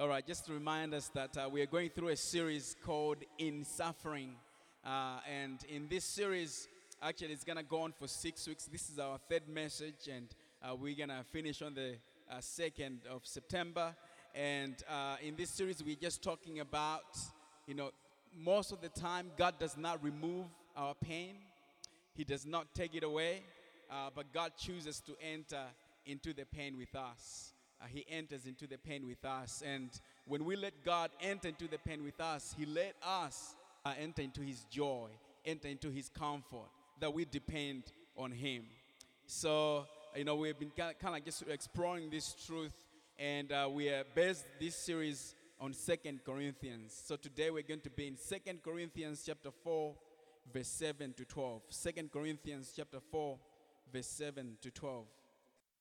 All right, just to remind us that uh, we are going through a series called In Suffering. Uh, and in this series, actually, it's going to go on for six weeks. This is our third message, and uh, we're going to finish on the uh, 2nd of September. And uh, in this series, we're just talking about, you know, most of the time, God does not remove our pain, He does not take it away, uh, but God chooses to enter into the pain with us uh, he enters into the pain with us. And when we let God enter into the pain with us, He let us uh, enter into His joy, enter into His comfort, that we depend on Him. So, you know, we've been kind of just exploring this truth, and uh, we are based this series on Second Corinthians. So today we're going to be in Second Corinthians chapter 4, verse 7 to 12. Second Corinthians chapter 4, verse 7 to 12.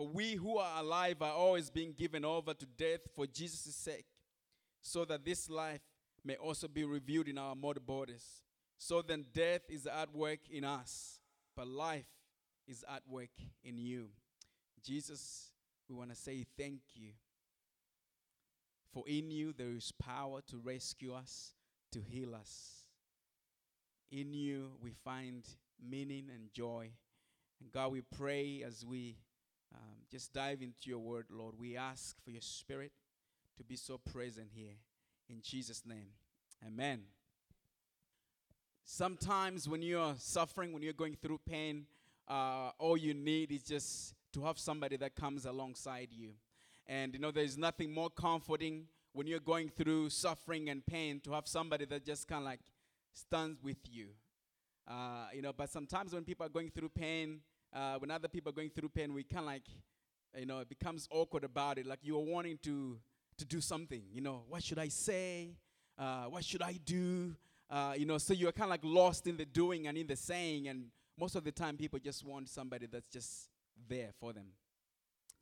For we who are alive are always being given over to death for Jesus' sake, so that this life may also be revealed in our mortal bodies. So then, death is at work in us, but life is at work in you. Jesus, we want to say thank you. For in you there is power to rescue us, to heal us. In you we find meaning and joy. And God, we pray as we um, just dive into your word, Lord. We ask for your spirit to be so present here. In Jesus' name, amen. Sometimes when you're suffering, when you're going through pain, uh, all you need is just to have somebody that comes alongside you. And you know, there's nothing more comforting when you're going through suffering and pain to have somebody that just kind of like stands with you. Uh, you know, but sometimes when people are going through pain, uh, when other people are going through pain, we kind of like, you know, it becomes awkward about it. Like you're wanting to to do something. You know, what should I say? Uh, what should I do? Uh, you know, so you're kind of like lost in the doing and in the saying. And most of the time, people just want somebody that's just there for them,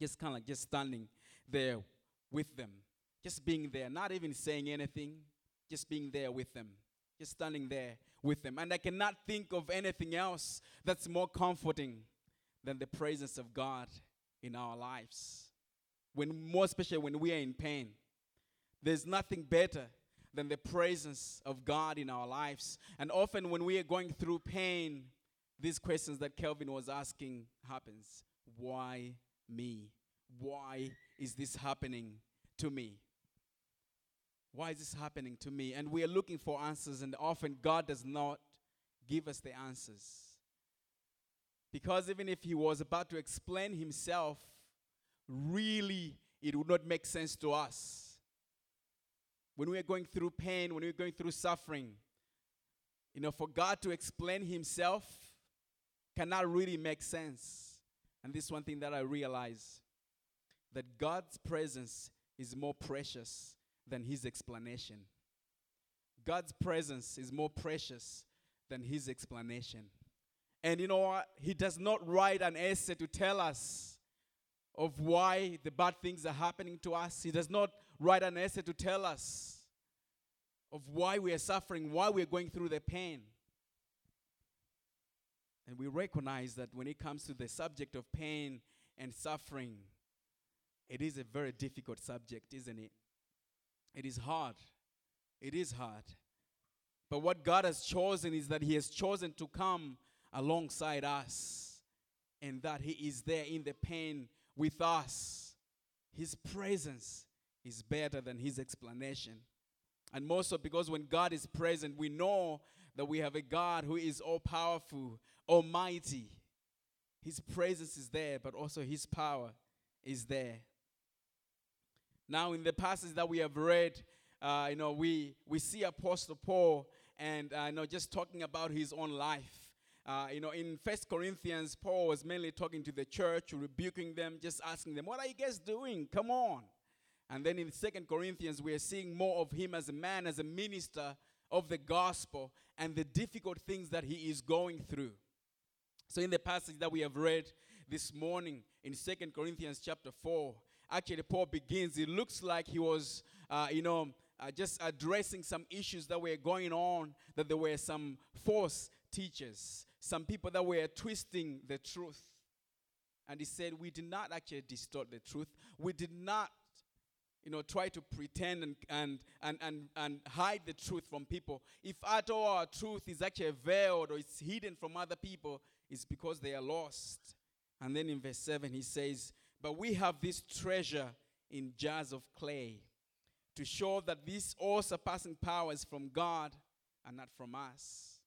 just kind of like just standing there with them, just being there, not even saying anything, just being there with them, just standing there with them. And I cannot think of anything else that's more comforting than the presence of God in our lives. When more especially when we are in pain. There's nothing better than the presence of God in our lives. And often when we are going through pain, these questions that Kelvin was asking happens. Why me? Why is this happening to me? Why is this happening to me? And we are looking for answers, and often God does not give us the answers. Because even if he was about to explain himself, really it would not make sense to us. When we are going through pain, when we're going through suffering, you know, for God to explain himself cannot really make sense. And this one thing that I realize that God's presence is more precious than his explanation. God's presence is more precious than his explanation. And you know what? He does not write an essay to tell us of why the bad things are happening to us. He does not write an essay to tell us of why we are suffering, why we are going through the pain. And we recognize that when it comes to the subject of pain and suffering, it is a very difficult subject, isn't it? It is hard. It is hard. But what God has chosen is that He has chosen to come alongside us and that He is there in the pain with us. His presence is better than His explanation. And more so because when God is present, we know that we have a God who is all powerful, almighty. His presence is there, but also His power is there. Now, in the passage that we have read, uh, you know, we, we see Apostle Paul and, uh, you know, just talking about his own life. Uh, you know, in First Corinthians, Paul was mainly talking to the church, rebuking them, just asking them, "What are you guys doing? Come on! And then in Second Corinthians, we are seeing more of him as a man, as a minister of the gospel, and the difficult things that he is going through. So in the passage that we have read this morning in Second Corinthians chapter 4, actually Paul begins, it looks like he was, uh, you know, uh, just addressing some issues that were going on, that there were some false teachers, some people that were twisting the truth. And he said, We did not actually distort the truth. We did not, you know, try to pretend and, and, and, and, and hide the truth from people. If at all our truth is actually veiled or it's hidden from other people, it's because they are lost. And then in verse 7, he says, But we have this treasure in jars of clay to show that this all surpassing power is from God and not from us.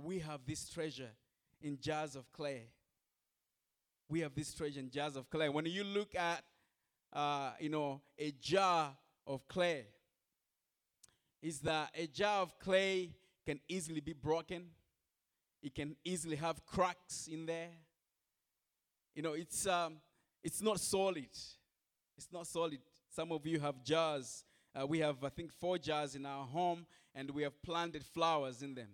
But we have this treasure in jars of clay. We have this treasure in jars of clay. When you look at, uh, you know, a jar of clay, is that a jar of clay can easily be broken. It can easily have cracks in there. You know, it's um, it's not solid. It's not solid. Some of you have jars. Uh, we have, I think, four jars in our home, and we have planted flowers in them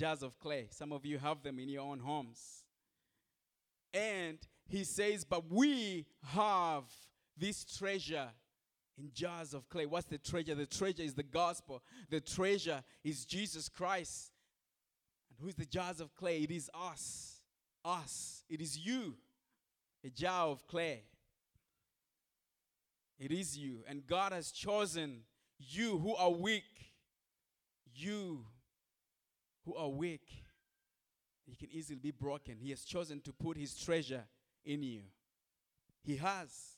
jars of clay. Some of you have them in your own homes. And he says, But we have this treasure in jars of clay. What's the treasure? The treasure is the gospel, the treasure is Jesus Christ. And who's the jars of clay? It is us. Us. It is you. A jar of clay. It is you. And God has chosen you who are weak. Who are weak. He can easily be broken. He has chosen to put his treasure in you. He has.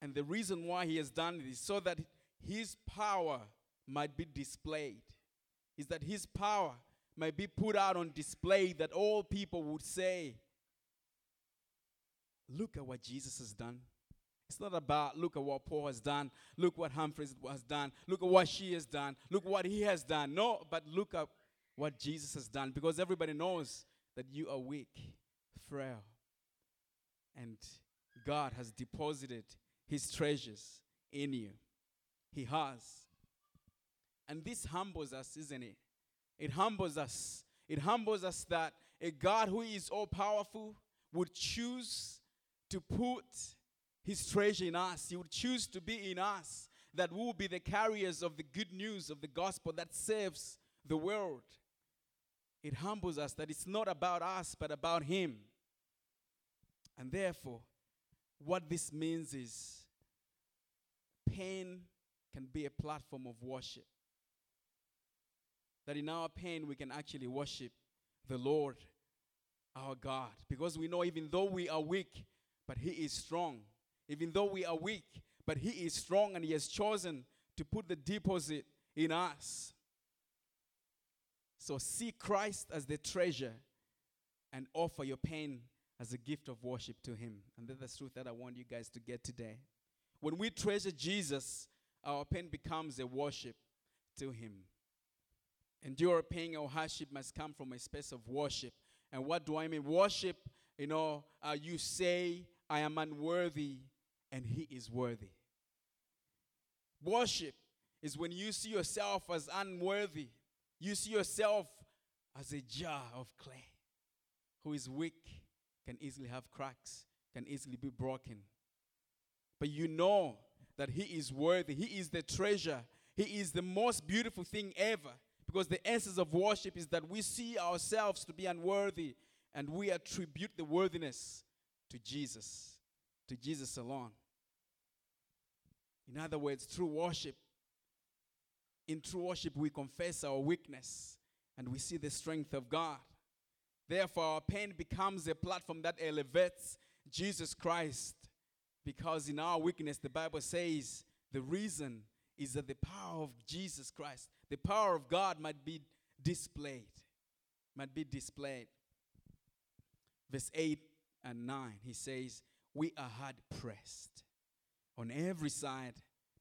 And the reason why he has done it is so that his power might be displayed. Is that his power might be put out on display that all people would say, Look at what Jesus has done. It's not about look at what Paul has done, look what Humphreys has done, look at what she has done, look what he has done. No, but look at what Jesus has done because everybody knows that you are weak, frail, and God has deposited his treasures in you. He has. And this humbles us, isn't it? It humbles us. It humbles us that a God who is all powerful would choose to put his treasure in us. He would choose to be in us, that we will be the carriers of the good news of the gospel that saves the world. It humbles us that it's not about us, but about him. And therefore, what this means is pain can be a platform of worship. That in our pain, we can actually worship the Lord, our God. Because we know even though we are weak, but He is strong. Even though we are weak, but He is strong and He has chosen to put the deposit in us. So see Christ as the treasure and offer your pain as a gift of worship to Him. And that's the truth that I want you guys to get today. When we treasure Jesus, our pain becomes a worship to Him. And your pain or hardship must come from a space of worship. And what do I mean? Worship, you know, uh, you say, I am unworthy and he is worthy. Worship is when you see yourself as unworthy, you see yourself as a jar of clay who is weak, can easily have cracks, can easily be broken. But you know that he is worthy, he is the treasure, he is the most beautiful thing ever. Because the essence of worship is that we see ourselves to be unworthy and we attribute the worthiness to Jesus, to Jesus alone. In other words, through worship, in true worship, we confess our weakness and we see the strength of God. Therefore, our pain becomes a platform that elevates Jesus Christ because in our weakness, the Bible says the reason is that the power of Jesus Christ, the power of God might be displayed. Might be displayed. Verse 8 and 9, he says, We are hard pressed on every side,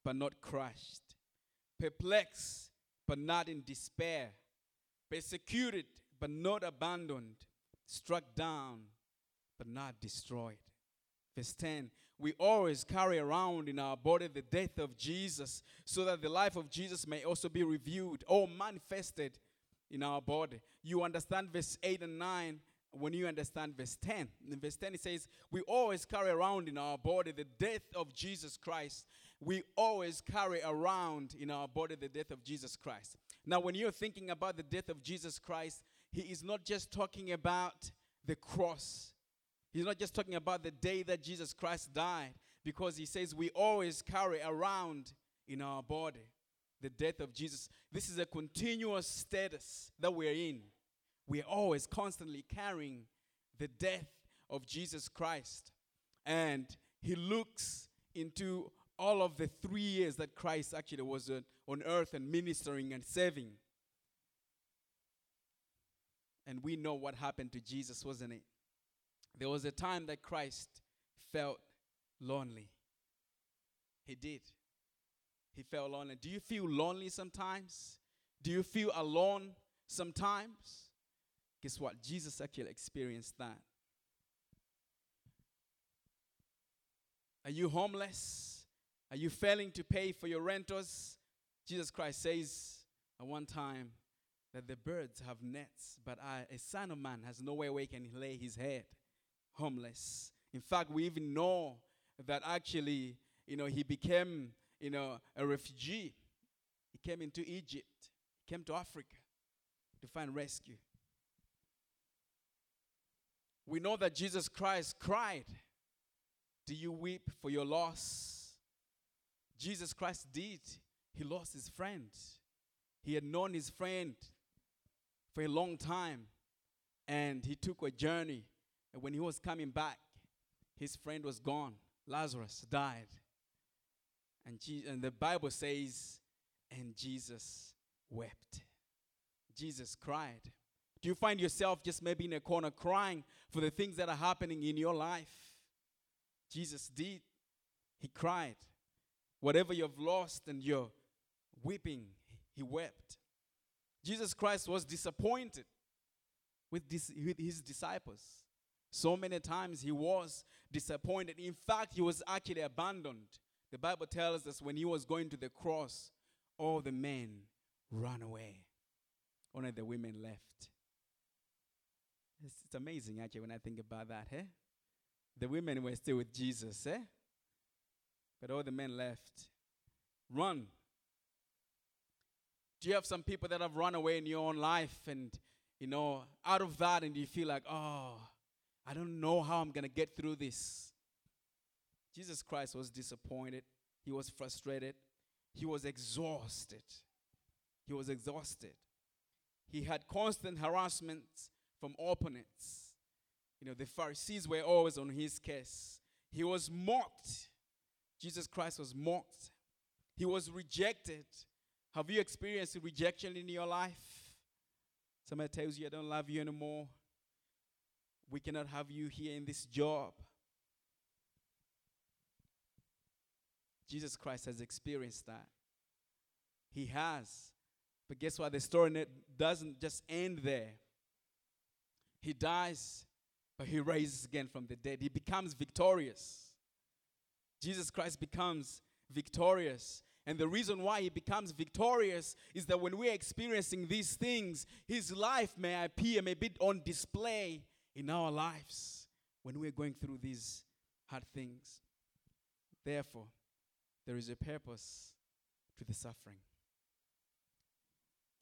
but not crushed, perplexed, but not in despair, persecuted, but not abandoned, struck down, but not destroyed. Verse 10 we always carry around in our body the death of Jesus, so that the life of Jesus may also be reviewed or manifested in our body. You understand verse 8 and 9 when you understand verse 10. In verse 10, it says, We always carry around in our body the death of Jesus Christ. We always carry around in our body the death of Jesus Christ. Now, when you're thinking about the death of Jesus Christ, he is not just talking about the cross. He's not just talking about the day that Jesus Christ died, because he says we always carry around in our body the death of Jesus. This is a continuous status that we're in. We're always constantly carrying the death of Jesus Christ. And he looks into all of the three years that Christ actually was on earth and ministering and serving. And we know what happened to Jesus, wasn't it? There was a time that Christ felt lonely. He did. He felt lonely. Do you feel lonely sometimes? Do you feel alone sometimes? Guess what? Jesus actually experienced that. Are you homeless? Are you failing to pay for your rentals? Jesus Christ says at one time that the birds have nets, but I, a son of man has nowhere where he can lay his head. Homeless. In fact, we even know that actually, you know, he became, you know, a refugee. He came into Egypt, he came to Africa to find rescue. We know that Jesus Christ cried. Do you weep for your loss? Jesus Christ did. He lost his friend. He had known his friend for a long time, and he took a journey. And when he was coming back, his friend was gone. Lazarus died. And, Je- and the Bible says, and Jesus wept. Jesus cried. Do you find yourself just maybe in a corner crying for the things that are happening in your life? Jesus did. He cried. Whatever you've lost and you're weeping, he wept. Jesus Christ was disappointed with, with his disciples. So many times he was disappointed. In fact, he was actually abandoned. The Bible tells us when he was going to the cross, all the men ran away. Only the women left. It's, it's amazing, actually, when I think about that, eh? The women were still with Jesus, eh? But all the men left. Run. Do you have some people that have run away in your own life and, you know, out of that, and you feel like, oh, I don't know how I'm going to get through this? Jesus Christ was disappointed. He was frustrated. He was exhausted. He was exhausted. He had constant harassment from opponents. You know, the Pharisees were always on his case. He was mocked. Jesus Christ was mocked. He was rejected. Have you experienced rejection in your life? Somebody tells you, I don't love you anymore. We cannot have you here in this job. Jesus Christ has experienced that. He has. But guess what? The story doesn't just end there. He dies, but he raises again from the dead. He becomes victorious. Jesus Christ becomes victorious. And the reason why he becomes victorious is that when we're experiencing these things, his life may appear, may be on display in our lives when we're going through these hard things. Therefore, there is a purpose to the suffering.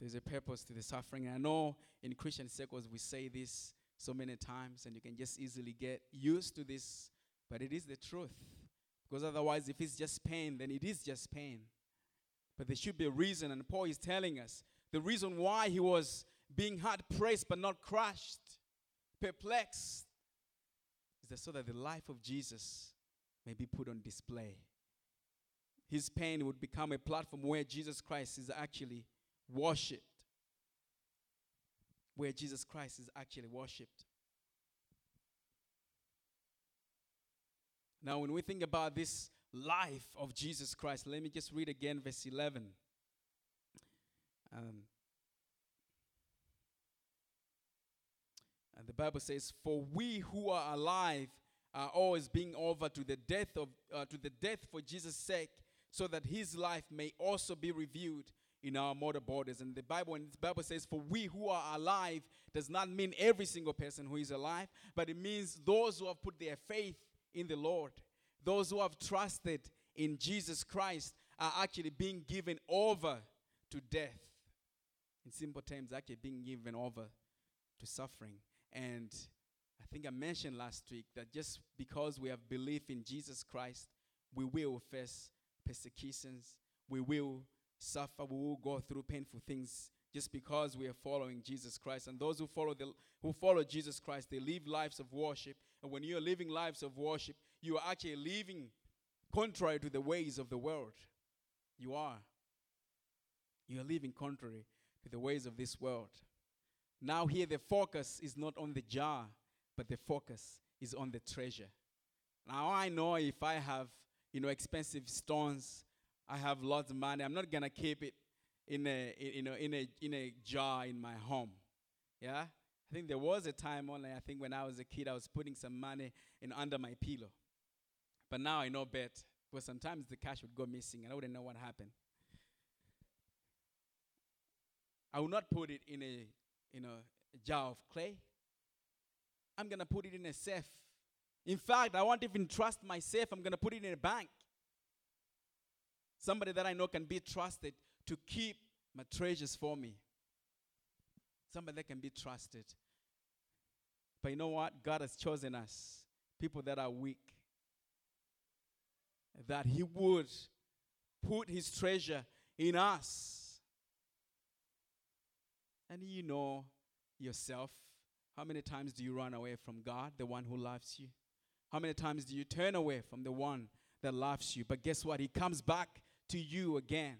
There's a purpose to the suffering. I know in Christian circles we say this so many times, and you can just easily get used to this, but it is the truth. Because otherwise, if it's just pain, then it is just pain. But there should be a reason, and Paul is telling us the reason why he was being hard pressed but not crushed, perplexed, is that so that the life of Jesus may be put on display. His pain would become a platform where Jesus Christ is actually worshipped. Where Jesus Christ is actually worshipped. Now, when we think about this life of Jesus Christ, let me just read again verse 11. Um, and the Bible says, For we who are alive are always being over to the death of uh, to the death for Jesus' sake, so that His life may also be revealed in our mortal bodies. And the Bible, and the Bible says, "For we who are alive," does not mean every single person who is alive, but it means those who have put their faith in the Lord, those who have trusted in Jesus Christ, are actually being given over to death. In simple terms, actually being given over to suffering. And I think I mentioned last week that just because we have belief in Jesus Christ, we will face persecutions, we will suffer, we will go through painful things just because we are following Jesus Christ. And those who follow the, who follow Jesus Christ, they live lives of worship. And when you're living lives of worship, you are actually living contrary to the ways of the world. You are. You are living contrary to the ways of this world. Now, here the focus is not on the jar, but the focus is on the treasure. Now, I know if I have, you know, expensive stones, I have lots of money, I'm not to keep it in a, in, a, in, a, in a jar in my home. Yeah? I think there was a time only, I think when I was a kid, I was putting some money in under my pillow. But now I know better, because sometimes the cash would go missing and I wouldn't know what happened. I will not put it in a, in a jar of clay. I'm to put it in a safe. In fact, I won't even trust my safe. I'm to put it in a bank. Somebody that I know can be trusted to keep my treasures for me. Somebody that can be trusted. But you know what? God has chosen us, people that are weak, that He would put His treasure in us. And you know yourself. How many times do you run away from God, the one who loves you? How many times do you turn away from the one that loves you? But guess what? He comes back to you again.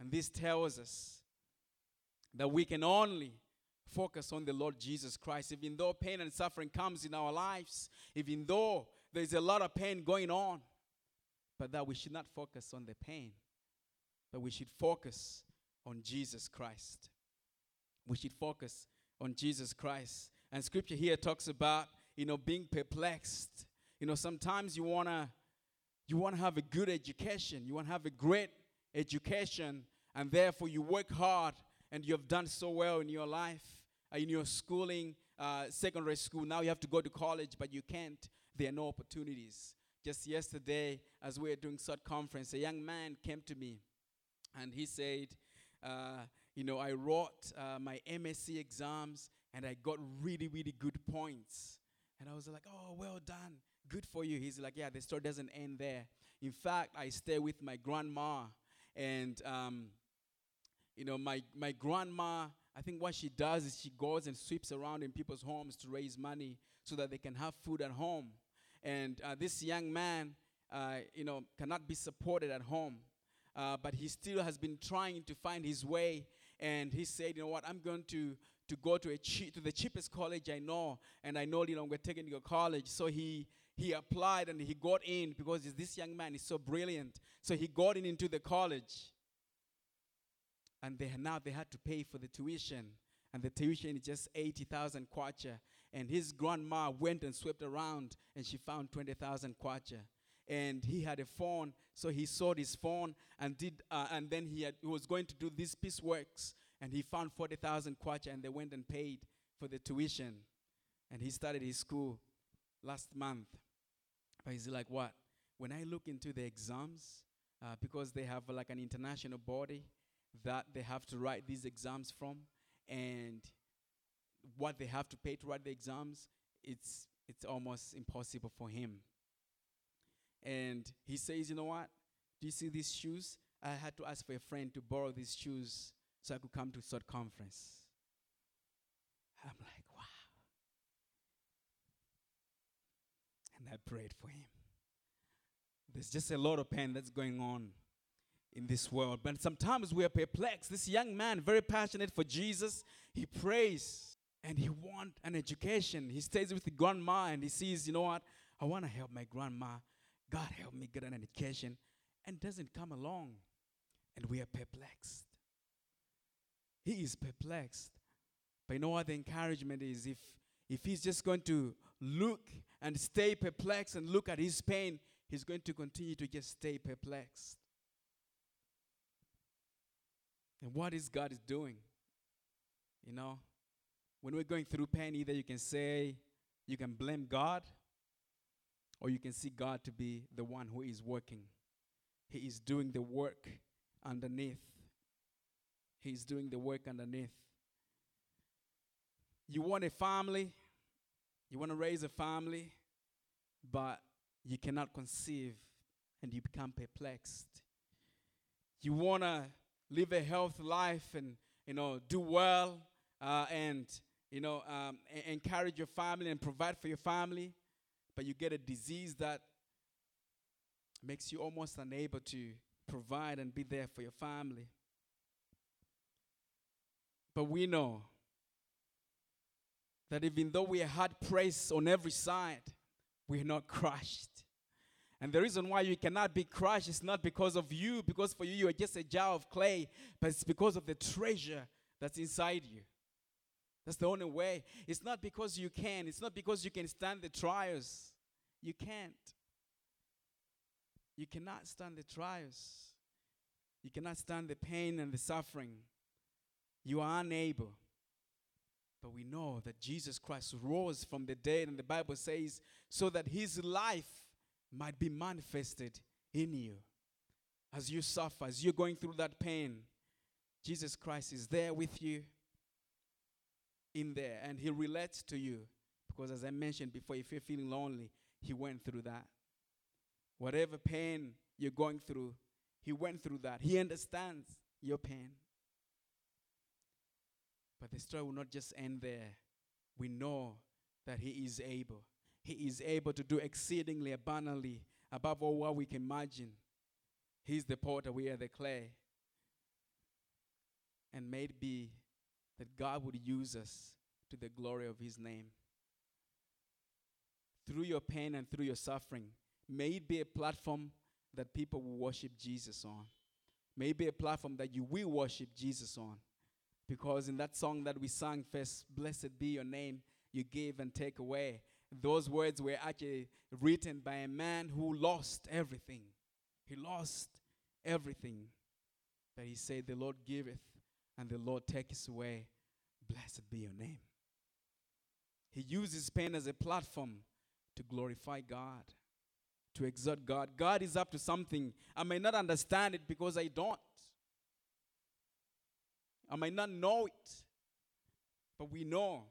And this tells us that we can only focus on the Lord Jesus Christ. Even though pain and suffering comes in our lives, even though there's a lot of pain going on, but that we should not focus on the pain, but we should focus on Jesus Christ. We should focus on Jesus Christ. And scripture here talks about, you know, being perplexed. You know, sometimes you want to you want to have a good education, you want to have a great education, and therefore you work hard and you have done so well in your life, uh, in your schooling, uh, secondary school. Now you have to go to college, but you can't. There are no opportunities. Just yesterday, as we were doing such conference, a young man came to me and he said, uh, you know, I wrote uh, my MSc exams and I got really, really good points. And I was like, oh, well done. Good for you. He's like, yeah, the story doesn't end there. In fact, I stay with my grandma and, um, you know, my, my grandma, I think what she does is she goes and sweeps around in people's homes to raise money so that they can have food at home. And uh, this young man, uh, you know, cannot be supported at home. Uh, but he still has been trying to find his way. And he said, you know what, I'm going to, to go to, a to the cheapest college I know. And I know, you know, we're college. So he, he applied and he got in because this young man is so brilliant. So he got in into the college. And they, now they had to pay for the tuition. And the tuition is just 80,000 kwacha. And his grandma went and swept around and she found 20,000 kwacha. And he had a phone, so he sold his phone and did, uh, and then he, had, he was going to do these piece works, and he found 40,000 kwacha, and they went and paid for the tuition. And he started his school last month. But he's like, what? When I look into the exams, uh, because they have like an international body that they have to write these exams from, and what they have to pay to write the exams, it's, it's almost impossible for him. And he says, You know what? Do you see these shoes? I had to ask for a friend to borrow these shoes so I could come to SOT conference. I'm like, And I prayed for him. There's just a lot of pain that's going on in this world. But sometimes we are perplexed. This young man, very passionate for Jesus, he prays and he wants an education. He stays with the grandma and he sees, you know what? I want to help my grandma. God help me get an education. And doesn't come along. And we are perplexed. He is perplexed. But you know what the encouragement is? If if he's just going to look and stay perplexed and look at his pain, he's going to continue to just stay perplexed. And what is God is doing? You know, when we're going through pain, either you can say, you can blame God, or you can see God to be the one who is working. He is doing the work underneath. He is doing the work underneath. You want a family, you want to raise a family, but you cannot conceive and you become perplexed. You want to live a healthy life and you know do well uh, and you know um, encourage your family and provide for your family, but you get a disease that makes you almost unable to provide and be there for your family. But we know that even though we are hard pressed on every side, we are not crushed. And the reason why you cannot be crushed is not because of you, because for you, you are just a jar of clay, but it's because of the treasure that's inside you. That's the only way. It's not because you can, it's not because you can stand the trials. You can't. You cannot stand the trials. You cannot stand the pain and the suffering. You are unable. But we know that Jesus Christ rose from the dead, and the Bible says, so that his life might be manifested in you. As you suffer, as you're going through that pain, Jesus Christ is there with you in there, and he relates to you. Because as I mentioned before, if you're feeling lonely, he went through that. Whatever pain you're going through, he went through that. He understands your pain. But the story will not just end there. We know that He is able. He is able to do exceedingly abundantly above all what we can imagine. He's the potter, we are the clay. And may it be that God would use us to the glory of His name. Through your pain and through your suffering, may it be a platform that people will worship Jesus on. May it be a platform that you will worship Jesus on. Because in that song that we sang first, Blessed be your name, you give and take away. Those words were actually written by a man who lost everything. He lost everything. But he said, The Lord giveth and the Lord taketh away. Blessed be your name. He uses pain as a platform to glorify God, to exalt God. God is up to something. I may not understand it because I don't. I might not know it, but we know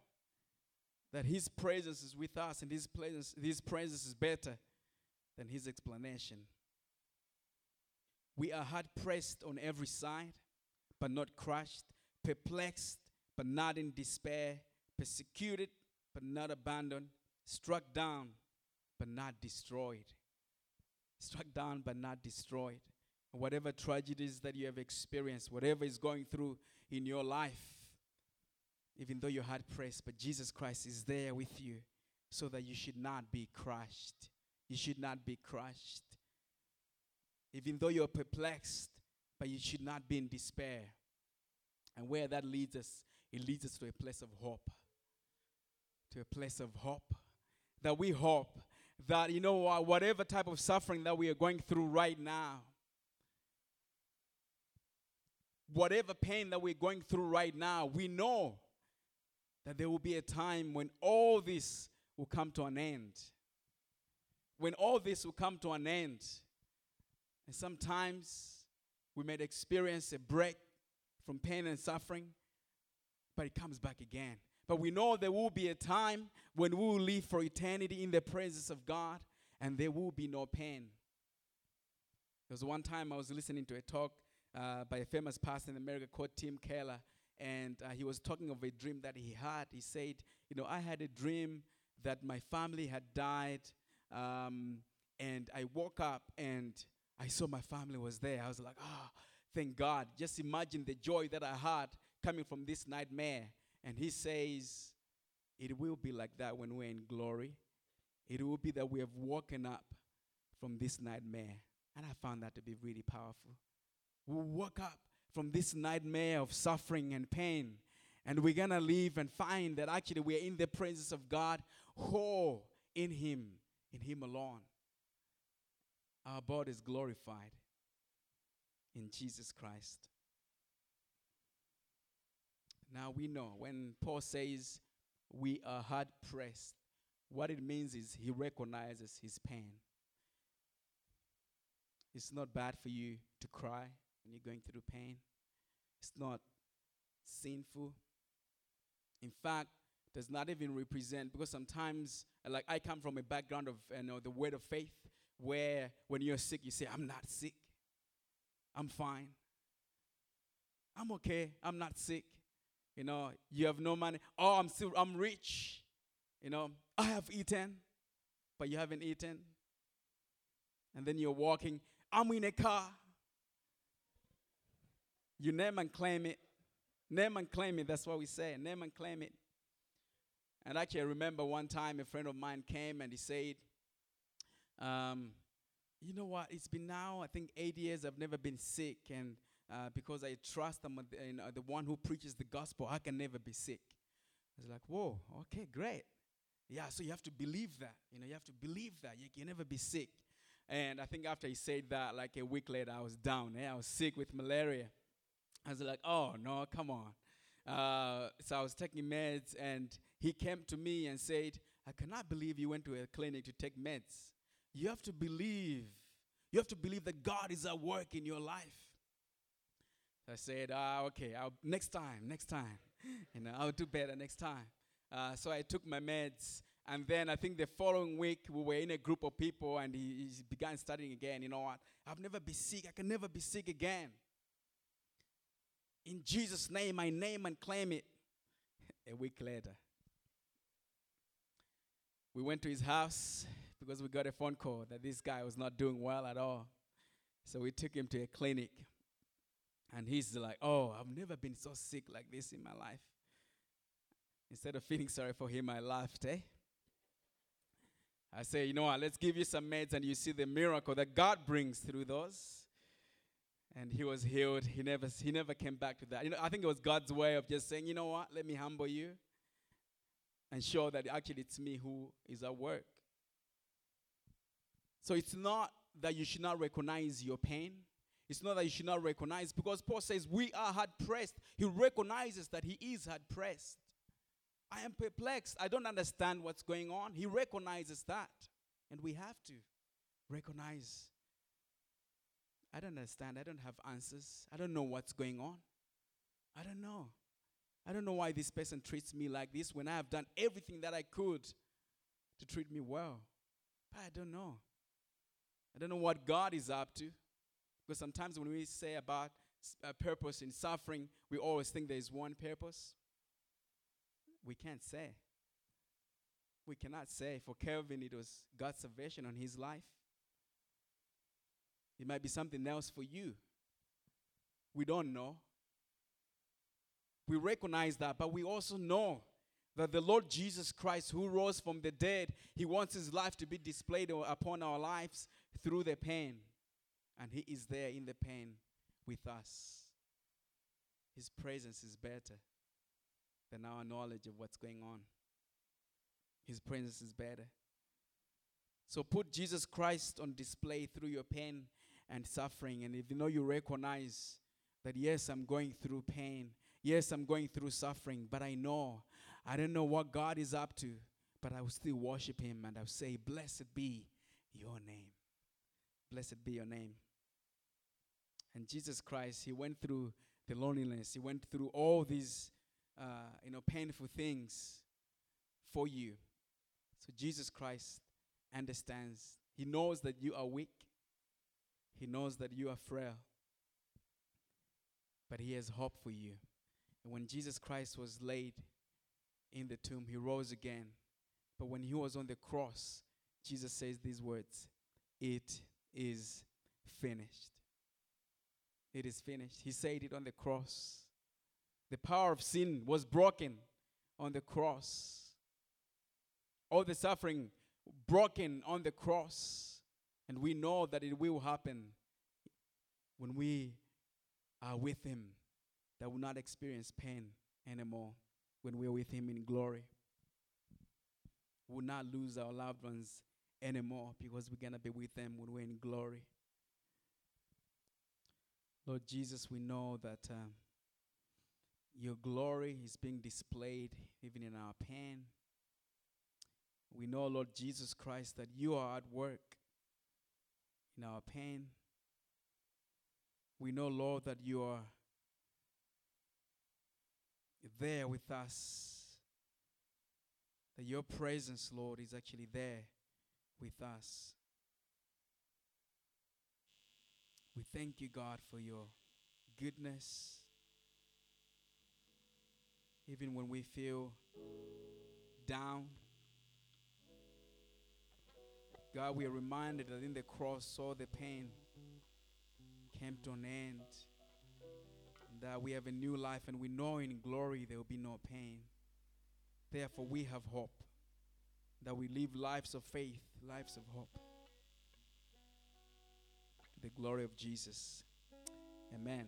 that His presence is with us, and His presence, His presence is better than His explanation. We are hard pressed on every side, but not crushed, perplexed, but not in despair, persecuted, but not abandoned, struck down, but not destroyed. Struck down, but not destroyed. Whatever tragedies that you have experienced, whatever is going through in your life, even though you're hard pressed, but Jesus Christ is there with you so that you should not be crushed. You should not be crushed. Even though you're perplexed, but you should not be in despair. And where that leads us, it leads us to a place of hope. To a place of hope. That we hope that, you know, whatever type of suffering that we are going through right now, whatever pain that we're going through right now, we know that there will be a time when all this will come to an end. When all this will come to an end. And sometimes we may experience a break from pain and suffering, but it comes back again. But we know there will be a time when we will live for eternity in the presence of God and there will be no pain. There was one time I was listening to a talk uh, by a famous pastor in America called Tim Keller, and uh, he was talking of a dream that he had. He said, You know, I had a dream that my family had died, um, and I woke up and I saw my family was there. I was like, oh, thank God. Just imagine the joy that I had coming from this nightmare. And he says, It will be like that when we're in glory. It will be that we have woken up from this nightmare. And I found that to be really powerful we woke up from this nightmare of suffering and pain. And we're going to leave and find that actually we're in the presence of God whole in Him, in Him alone, our body is glorified in Jesus Christ. Now we know when Paul says we are hard pressed, what it means is he recognizes his pain. It's not bad for you to cry when you're going through pain. It's not sinful. In fact, does not even represent because sometimes like I come from a background of you know the word of faith where when you're sick you say I'm not sick. I'm fine. I'm okay. I'm not sick. You know, you have no money. Oh, I'm still I'm rich. You know, I have eaten, but you haven't eaten. And then you're walking, I'm in a car. You name and claim it. Name and claim it. That's what we say. Name and claim it. And actually, I remember one time a friend of mine came and he said, um, You know what? It's been now, I think, eight years I've never been sick. And uh, because I trust I'm the, you know, the one who preaches the gospel, I can never be sick. I was like, Whoa, okay, great. Yeah, so you have to believe that. You know, you have to believe that. You can never be sick. And I think after he said that, like a week later, I was down. Yeah, I was sick with malaria. I was like, oh, no, come on. Uh, so I was taking meds, and he came to me and said, I cannot believe you went to a clinic to take meds. You have to believe. You have to believe that God is at work in your life. I said, ah, okay, I'll, next time, next time. you know, I'll do better next time. Uh, so I took my meds. And then I think the following week, we were in a group of people and he, he began studying again. You know what? I've never been sick. I can never be sick again. In Jesus' name, I name and claim it. a week later, we went to his house because we got a phone call that this guy was not doing well at all. So we took him to a clinic. And he's like, Oh, I've never been so sick like this in my life. Instead of feeling sorry for him, I laughed, eh? I say, you know what, let's give you some meds and you see the miracle that God brings through those. And he was healed. He never, he never came back to that. You know, I think it was God's way of just saying, you know what, let me humble you and show that actually it's me who is at work. So it's not that you should not recognize your pain. It's not that you should not recognize, because Paul says we are hard pressed. He recognizes that he is hard pressed. I am perplexed. I don't understand what's going on. He recognizes that. And we have to recognize. I don't understand. I don't have answers. I don't know what's going on. I don't know. I don't know why this person treats me like this when I have done everything that I could to treat me well. But I don't know. I don't know what God is up to. Because sometimes when we say about a uh, purpose in suffering, we always think there is one purpose. We can't say. We cannot say. For Kelvin, it was God's salvation on his life. It might be something else for you. We don't know. We recognize that, but we also know that the Lord Jesus Christ, who rose from the dead, He wants His life to be displayed upon our lives through the pain. And He is there in the pain with us. His presence is better than our knowledge of what's going on. His presence is better. So put Jesus Christ on display through your pain and suffering. And if you know you recognize that, yes, I'm going through pain, yes, I'm going through suffering, but I know, I don't know what God is up to, but I will still worship Him and I'll say, Blessed be your name. Blessed be your name. And Jesus Christ, He went through the loneliness, He went through all these uh, you know, painful things for you. So Jesus Christ understands. He knows that you are weak. He knows that you are frail. But he has hope for you. And when Jesus Christ was laid in the tomb, he rose again. But when he was on the cross, Jesus says these words It is finished. It is finished. He said it on the cross. The power of sin was broken on the cross. All the suffering broken on the cross. And we know that it will happen when we are with Him, that we will not experience pain anymore when we're with Him in glory. We will not lose our loved ones anymore because we're going to be with them when we're in glory. Lord Jesus, we know that um, your glory is being displayed even in our pain. We know, Lord Jesus Christ, that you are at work in our pain. We know, Lord, that you are there with us. That your presence, Lord, is actually there with us. We thank you, God, for your goodness. Even when we feel down, God, we are reminded that in the cross, all the pain came to an end. That we have a new life, and we know in glory there will be no pain. Therefore, we have hope that we live lives of faith, lives of hope. The glory of Jesus. Amen.